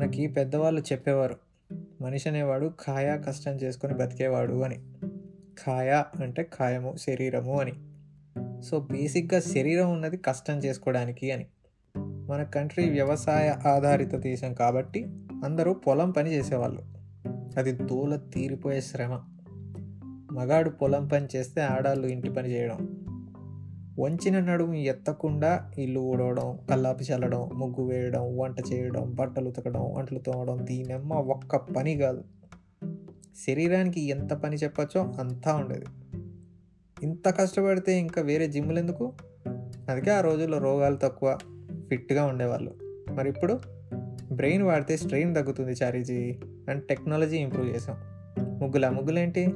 మనకి పెద్దవాళ్ళు చెప్పేవారు మనిషి అనేవాడు కాయా కష్టం చేసుకొని బతికేవాడు అని. కాయ అంటే కాయము శరీరము అని. సో బేసిక్గా శరీరం ఉన్నది కష్టం చేసుకోవడానికి అని. మన కంట్రీ వ్యవసాయ ఆధారిత దేశం కాబట్టి అందరూ పొలం పని చేసేవాళ్ళు. అది దూల తీరిపోయే శ్రమ. మగాడు పొలం పని చేస్తే ఆడాళ్ళు ఇంటి పని చేయడం. వంచిన నడుము ఎత్తకుండా ఇల్లు ఊడవడం కల్లాపి చల్లడం ముగ్గు వేయడం వంట చేయడం బట్టలు ఉతకడం అంట్లు తోమడం దీనమ్మ ఒక్క పని కాదు. శరీరానికి ఎంత పని చెప్పచ్చో అంతా ఉండేది. ఇంత కష్టపడితే ఇంకా వేరే జిమ్లు ఎందుకు? అందుకే ఆ రోజుల్లో రోగాలు తక్కువ ఫిట్గా ఉండేవాళ్ళు. మరి ఇప్పుడు బ్రెయిన్ వాడితే స్ట్రెయిన్ తగ్గుతుంది చారీజీ అండ్ టెక్నాలజీ ఇంప్రూవ్ చేసాం. ముగ్గులా ముగ్గులేంటి?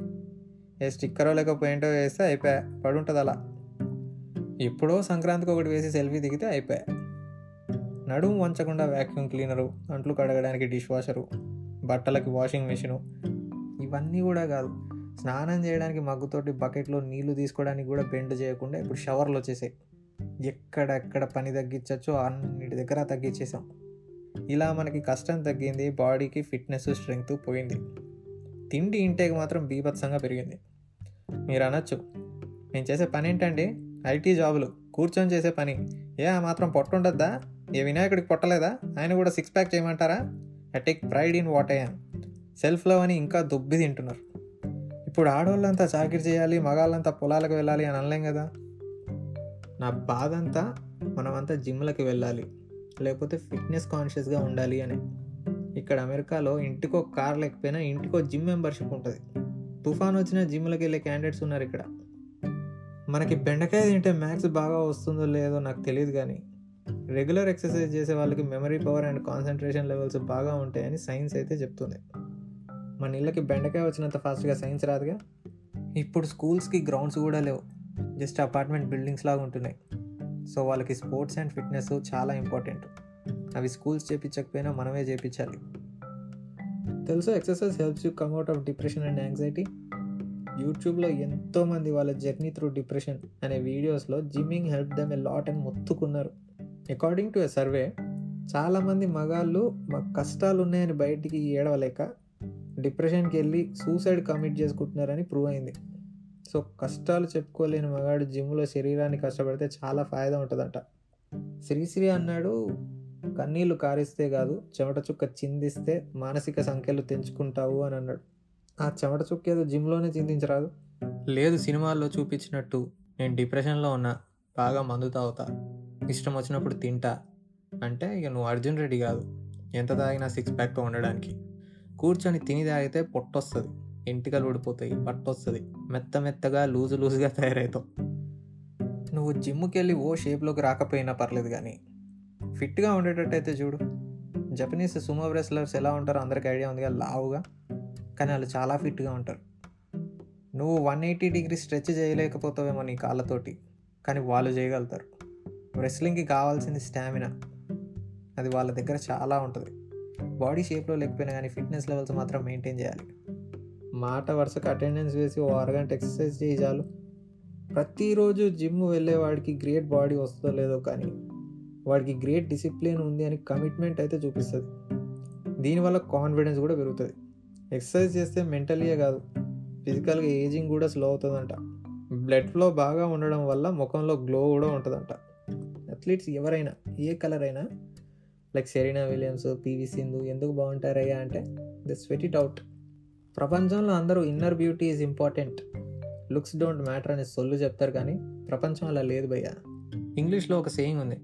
ఏ స్టిక్కరో లేక పెయింటో వేస్తే అయిపోయా పడుంటుంది అలా ఎప్పుడో సంక్రాంతికి ఒకటి వేసి సెల్ఫీ దిగితే అయిపోయా. నడుము వంచకుండా వ్యాక్యూమ్ క్లీనరు అంట్లు కడగడానికి డిష్ వాషరు బట్టలకి వాషింగ్ మెషిను ఇవన్నీ కూడా కాదు. స్నానం చేయడానికి మగ్గుతోటి బకెట్లో నీళ్ళు తీసుకోవడానికి కూడా బెండ్ చేయకుండా ఇప్పుడు షవర్లు వచ్చేసాయి. ఎక్కడెక్కడ పని తగ్గించచ్చో అన్నిటి దగ్గర తగ్గించేసాం ఇలా మనకి కష్టం తగ్గింది బాడీకి ఫిట్నెస్ స్ట్రెంగ్త్ పోయింది. తిండి ఇంటేకి మాత్రం బీభత్సంగా పెరిగింది. మీరు అనొచ్చు. నేను చేసే పని ఏంటండి ఐటీ జాబులు కూర్చొని చేసే పని. ఏ ఆ మాత్రం పొట్ట ఉండద్దా ఏ వినాయకుడికి పొట్టలేదా? ఆయన కూడా సిక్స్ ప్యాక్ చేయమంటారా? I take pride in what I am self love అని ఇంకా దుబ్బి తింటున్నారు. ఇప్పుడు ఆడవాళ్ళంతా చాకరీ చేయాలి మగాళ్ళంతా పొలాలకు వెళ్ళాలి అని అనలేం కదా? నా బాధ అంతా మనమంతా జిమ్లకి వెళ్ళాలి లేకపోతే ఫిట్నెస్ కాన్షియస్గా ఉండాలి అని. ఇక్కడ అమెరికాలో ఇంటికో కార్ లేకపోయినా ఇంటికో జిమ్ మెంబర్షిప్ ఉంటుంది. తుఫాన్ వచ్చిన జిమ్లకి వెళ్ళే క్యాండిడేట్స్ ఉన్నారు ఇక్కడ. మనకి బెండకాయ తింటే మ్యాథ్స్ బాగా వస్తుందో లేదో నాకు తెలియదు కానీ రెగ్యులర్ ఎక్సర్సైజ్ చేసే వాళ్ళకి memory power and concentration levels బాగా ఉంటాయని సైన్స్ అయితే చెప్తుంది. మన ఇళ్ళకి బెండకాయ వచ్చినంత ఫాస్ట్గా సైన్స్ రాదుగా? ఇప్పుడు స్కూల్స్కి గ్రౌండ్స్ కూడా లేవు. జస్ట్ అపార్ట్మెంట్ బిల్డింగ్స్ లాగా ఉంటున్నాయి. సో వాళ్ళకి స్పోర్ట్స్ అండ్ ఫిట్నెస్ చాలా ఇంపార్టెంట్ అవి స్కూల్స్ చేపించకపోయినా మనమే చేపించాలి. తెలుసు exercise helps you come out of depression and anxiety యూట్యూబ్లో ఎంతోమంది వాళ్ళ జర్నీ త్రూ డిప్రెషన్ అనే వీడియోస్లో gymming help them a lot అని మొత్తుకున్నారు. అకార్డింగ్ టు ఎ సర్వే చాలామంది మగాళ్ళు మా కష్టాలు ఉన్నాయని బయటికి ఏడవలేక డిప్రెషన్కి వెళ్ళి సూసైడ్ కమిట్ చేసుకుంటున్నారని ప్రూవ్ అయింది. సో కష్టాలు చెప్పుకోలేని మగాడు జిమ్లో శరీరాన్ని కష్టపడితే చాలా ఫాయిదా ఉంటుందంట. శ్రీశ్రీ అన్నాడు కన్నీళ్ళు కారిస్తే కాదు చెమట చుక్క చిందిస్తే మానసిక సంఖ్యలు తెంచుకుంటావు అని అన్నాడు. ఆ చెమట చుక్క ఏదో జిమ్లోనే చింతించరాదు. లేదు సినిమాల్లో చూపించినట్టు నేను డిప్రెషన్లో ఉన్నా బాగా మందు తాగుతా ఇష్టం వచ్చినప్పుడు తింటా అంటే ఇక నువ్వు అర్జున్ రెడ్డి కాదు. ఎంత తాగినా సిక్స్ ప్యాక్తో ఉండడానికి. కూర్చొని తిని తాగితే పొట్టొస్తుంది ఎంటికలు ఊడిపోతాయి పట్టొస్తుంది మెత్త మెత్తగా లూజు లూజుగా తయారవుతావు నువ్వు జిమ్కి వెళ్ళి ఓ షేప్లోకి రాకపోయినా పర్లేదు కానీ ఫిట్గా ఉండేటట్టయితే చూడు. జపనీస్ సుమో రెస్లర్స్ ఎలా ఉంటారో అందరికి ఐడియా ఉందిగా లావుగా. కానీ వాళ్ళు చాలా ఫిట్గా ఉంటారు. నువ్వు వన్ ఎయిటీ డిగ్రీ స్ట్రెచ్ చేయలేకపోతావేమో నీ కాళ్ళతోటి కానీ వాళ్ళు చేయగలుగుతారు. రెస్లింగ్కి కావాల్సింది స్టామినా. అది వాళ్ళ దగ్గర చాలా ఉంటుంది. బాడీ షేప్లో లేకపోయినా కానీ ఫిట్నెస్ లెవెల్స్ మాత్రం మెయింటైన్ చేయాలి. మాట వరుసకు అటెండెన్స్ వేసి ఓ అరగంట ఎక్సర్సైజ్ చేయి చాలు. ప్రతిరోజు జిమ్ వెళ్ళేవాడికి గ్రేట్ బాడీ వస్తుందో లేదో కానీ వాడికి గ్రేట్ డిసిప్లిన్ ఉంది అని కమిట్మెంట్ అయితే చూపిస్తుంది. దీనివల్ల కాన్ఫిడెన్స్ కూడా పెరుగుతుంది. ఎక్సర్సైజ్ చేస్తే మెంటలీయే కాదు. ఫిజికల్గా ఏజింగ్ కూడా స్లో అవుతుందంట. బ్లడ్ ఫ్లో బాగా ఉండడం వల్ల ముఖంలో గ్లో కూడా ఉంటుందంట. అథ్లీట్స్ ఎవరైనా ఏ కలర్ అయినా like Serena Williams PV Sindhu ఎందుకు బాగుంటారయ్యా అంటే ది స్వెట్ ఇట్ అవుట్ ప్రపంచంలో అందరూ inner beauty is important. Looks don't matter అనే సొల్లు చెప్తారు కానీ ప్రపంచం అలా లేదు భయ్యా. ఇంగ్లీష్లో ఒక సేయింగ్ ఉంది.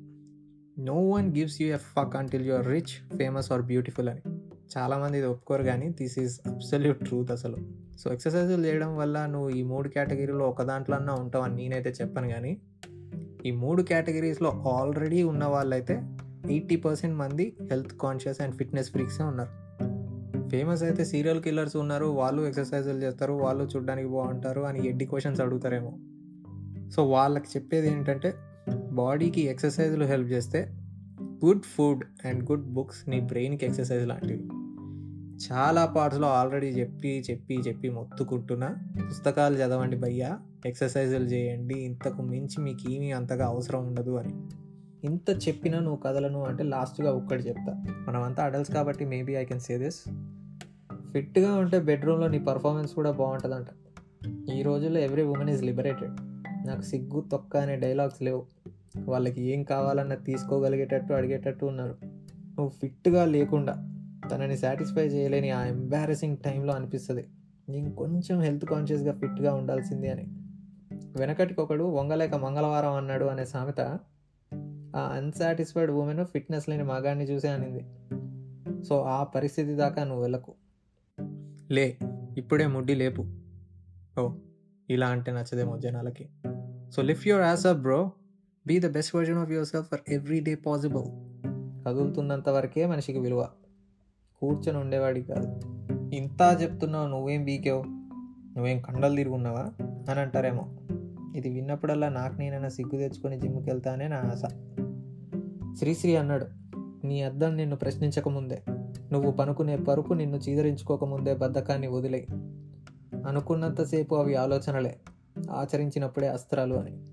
No one gives you a fuck until you are rich famous or beautiful అని. చాలామంది ఇది ఒప్పుకోరు కానీ దిస్ ఈజ్ అబ్సల్యూట్ ట్రూత్ అసలు. సో ఎక్సర్సైజులు చేయడం వల్ల నువ్వు ఈ మూడు కేటగిరీలో ఒక దాంట్లో అన్నా ఉంటావని నేనైతే చెప్పను కానీ ఈ మూడు కేటగిరీస్లో ఆల్రెడీ ఉన్న వాళ్ళైతే ఎయిటీ పర్సెంట్ మంది హెల్త్ కాన్షియస్ అండ్ ఫిట్నెస్ ఫ్రీక్సే ఉన్నారు. ఫేమస్ అయితే సీరియల్ కిల్లర్స్ ఉన్నారు వాళ్ళు ఎక్సర్సైజులు చేస్తారు వాళ్ళు చూడడానికి బాగుంటారు అని ఎడ్డి క్వశ్చన్స్ అడుగుతారేమో. సో వాళ్ళకి చెప్పేది ఏంటంటే బాడీకి ఎక్సర్సైజులు హెల్ప్ చేస్తే good food and good books నీ బ్రెయిన్కి ఎక్సర్సైజ్ లాంటివి. చాలా పార్ట్స్లో ఆల్రెడీ చెప్పి చెప్పి చెప్పి మొత్తుకుంటున్నా. పుస్తకాలు చదవండి భయ్యా. ఎక్సర్సైజులు చేయండి. ఇంతకు మించి మీకు ఏమీ అంతగా అవసరం ఉండదు అని. ఇంత చెప్పినా నువ్వు కదలను అంటే లాస్ట్గా ఒక్కటి చెప్తా. మనమంతా అడల్ట్స్ కాబట్టి maybe I can say this. ఫిట్గా ఉంటే బెడ్రూమ్లో నీ పర్ఫార్మెన్స్ కూడా బాగుంటుందంట. ఈ రోజుల్లో ఎవ్రీ ఉమెన్ ఈజ్ లిబరేటెడ్. నాకు సిగ్గు తొక్క అనే డైలాగ్స్ లేవు. వాళ్ళకి ఏం కావాలన్నా తీసుకోగలిగేటట్టు అడిగేటట్టు ఉన్నారు. నువ్వు ఫిట్గా లేకుండా తనని సాటిస్ఫై చేయలేని ఆ ఎంబారసింగ్ టైంలో అనిపిస్తుంది. నేను కొంచెం హెల్త్ కాన్షియస్గా ఫిట్గా ఉండాల్సింది అని. వెనకటికి ఒకడు వంగలేక మంగళవారం అన్నాడు అనే సామెత ఆ అన్సాటిస్ఫైడ్ ఉమెన్ ఫిట్నెస్ లేని మగాన్ని చూసే అనింది. సో ఆ పరిస్థితి దాకా నువ్వు వెళ్ళకు. లే ఇప్పుడే ముడ్డి లేపు. ఓ ఇలా అంటే నచ్చదేమో జనాలకి. So lift your ass up bro be the best version of yourself for every day possible కదులుతున్నంత వరకే మనిషికి విలువ. కూర్చొని ఉండేవాడికి కాదు. ఇంత చెప్తున్నావు నువ్వేం బీకేవ్? నువ్వేం కండలు తిరుగున్నావా? అని అంటారేమో. ఇది విన్నప్పుడల్లా నాకు నేనైనా సిగ్గు తెచ్చుకొని జిమ్కి వెళ్తానే నా ఆశ. శ్రీశ్రీ అన్నాడు నీ అద్దం నిన్ను ప్రశ్నించకముందే నువ్వు పనుకునే పరుపు నిన్ను చీదరించుకోకముందే బద్ధకాన్ని వదిలే అనుకున్నంతసేపు అవి ఆలోచనలే. ఆచరించినప్పుడే అస్త్రాలు అని.